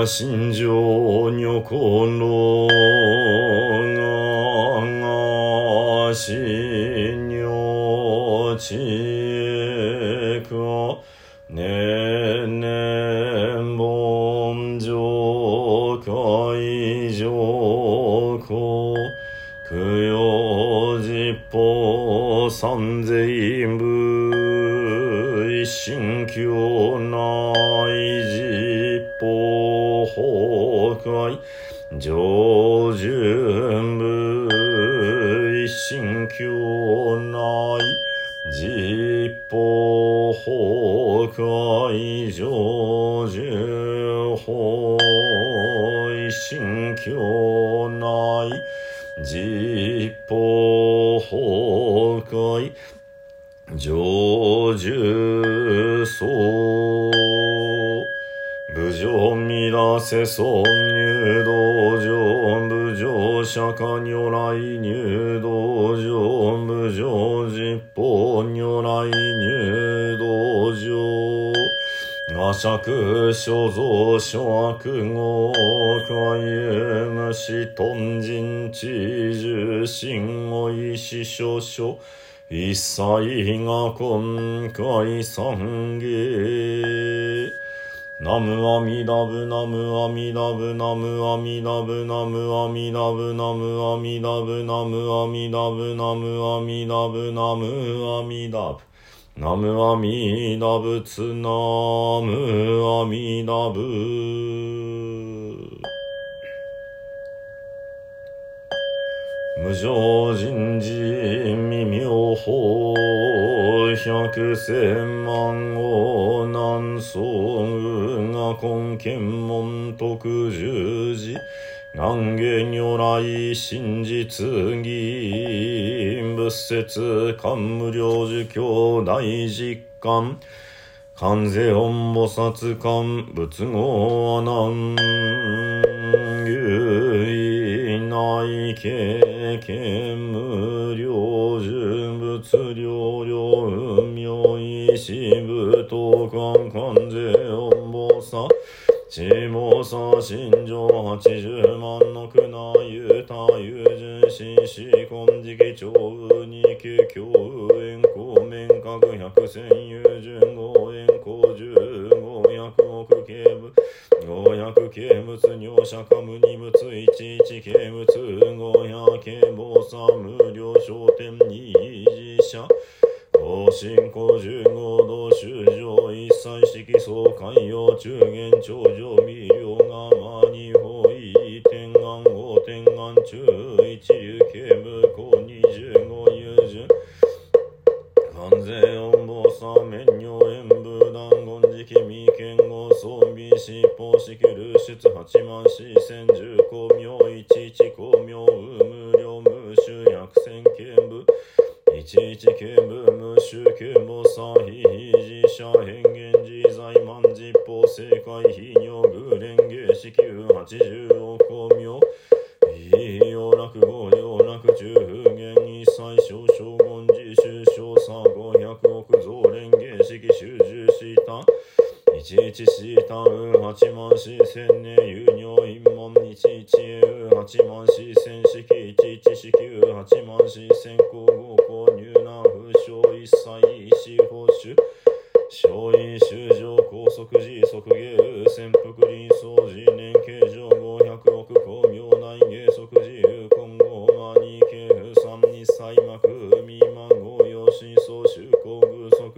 が心情女子のが心女知恵かねねんぼん上海上皇供養実法三千部一心教崩壊上順部一心教内実法崩壊上順法一心教内実法崩壊成就層部上見らせ尊入道場部上釈迦如来入道場部上実法如来入道場阿釈所蔵諸悪語海へ無頓人知重心を意志少々一切が今回三芸ナムアミダブナムアミダブナムアミダブナムアミダブナムアミダブナムアミダブナムアミダブナムアミダブナムアミダブツナムアミダブ無常人事未妙法百千万号南宋根検門徳十字南下如来真実義仏説漢無量寿教大実感観世音菩薩観仏語阿南。有意内経験無量寿仏量量運妙意志武道観観世さ地もさ心情八十万の苦難ゆた友人心死根敷長右に気境右円光面角百千友人五円光十五百億警部五百警物尿釈無二物一一警物信仰十五道修上一切色相海洋中元頂上未了がマニホイ天眼五天眼中一流警部公二十五優順関税音菩薩面一一したう八万四千年有尿陰門一一う八万四千式一一四九八万四千項合購入難不詳一切意思報酬小院修上高速時速芸潜伏臨床時年形状五百億光明内芸速自由今後マニ系不三二歳幕未満合用真相修行偶速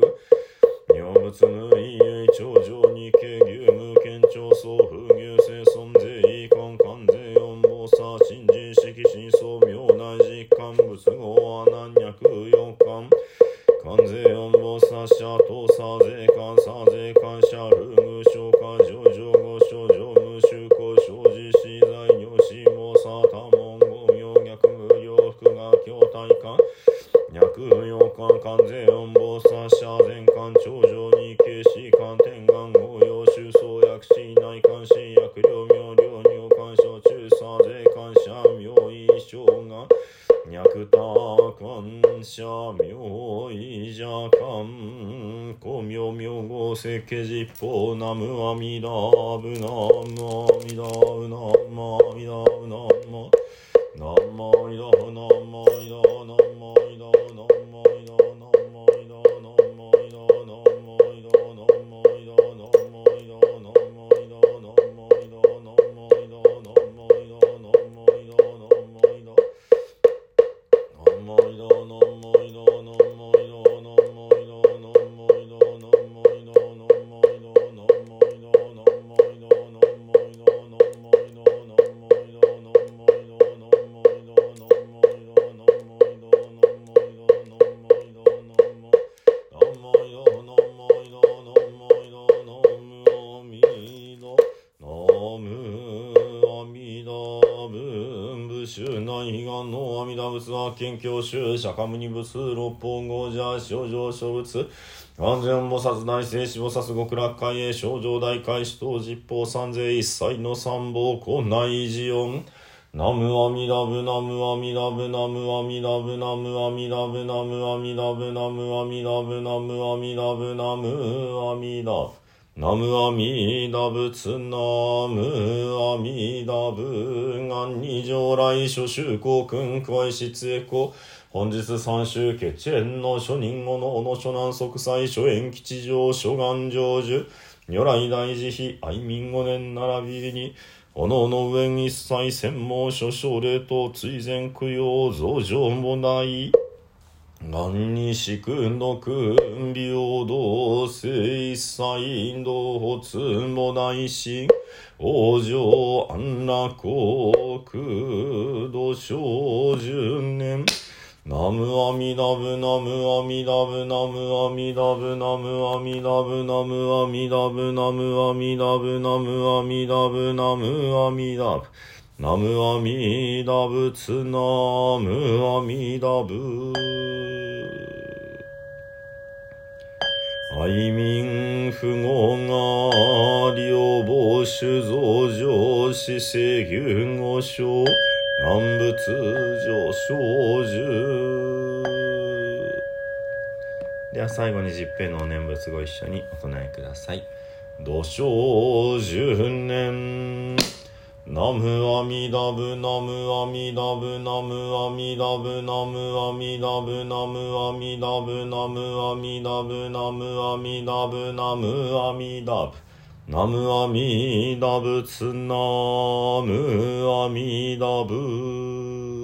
尿物無意唯頂上じっぽうなむあみだぶなむあみだぶなむあみだぶなむなむあみだぶなむ。県教習釈迦牟尼仏六方五者症状小仏安全菩薩大聖子菩薩極楽会へ症状大開始等実法三世一切の三宝庫内寺音ナムアミダブナムアミダブナムアミダブナムアミダブナムアミダブナムアミダブナムアミダブナムアミダブナムアミダ仏ナムアミダブガン二条来諸宗公君加え失栄公本日三州決縁の諸人後のの諸南即祭諸縁吉祥諸願成就如来大慈悲愛民五年並びにおのの上一切専門諸奨礼と追善供養増上もない万に四苦の苦平等性一切同発もないし往生安楽国土小十年。ナムアミダブナムアミダブナムアミダブナムアミダブナムアミダブナムアミダブナムアミダブナムアミダブ。ナムアミダ仏ナムアミダブ愛民不合が両母酒増上死生牛語症南仏上小寿では最後に十平のお念仏ご一緒にお唱えください。土生十年ナムアミダブナムアミダブナムアミダブナムアミダブナムアミダブナムアミダブナムアミダブナムアミダブナムアミダブ。ツナムアミダブ。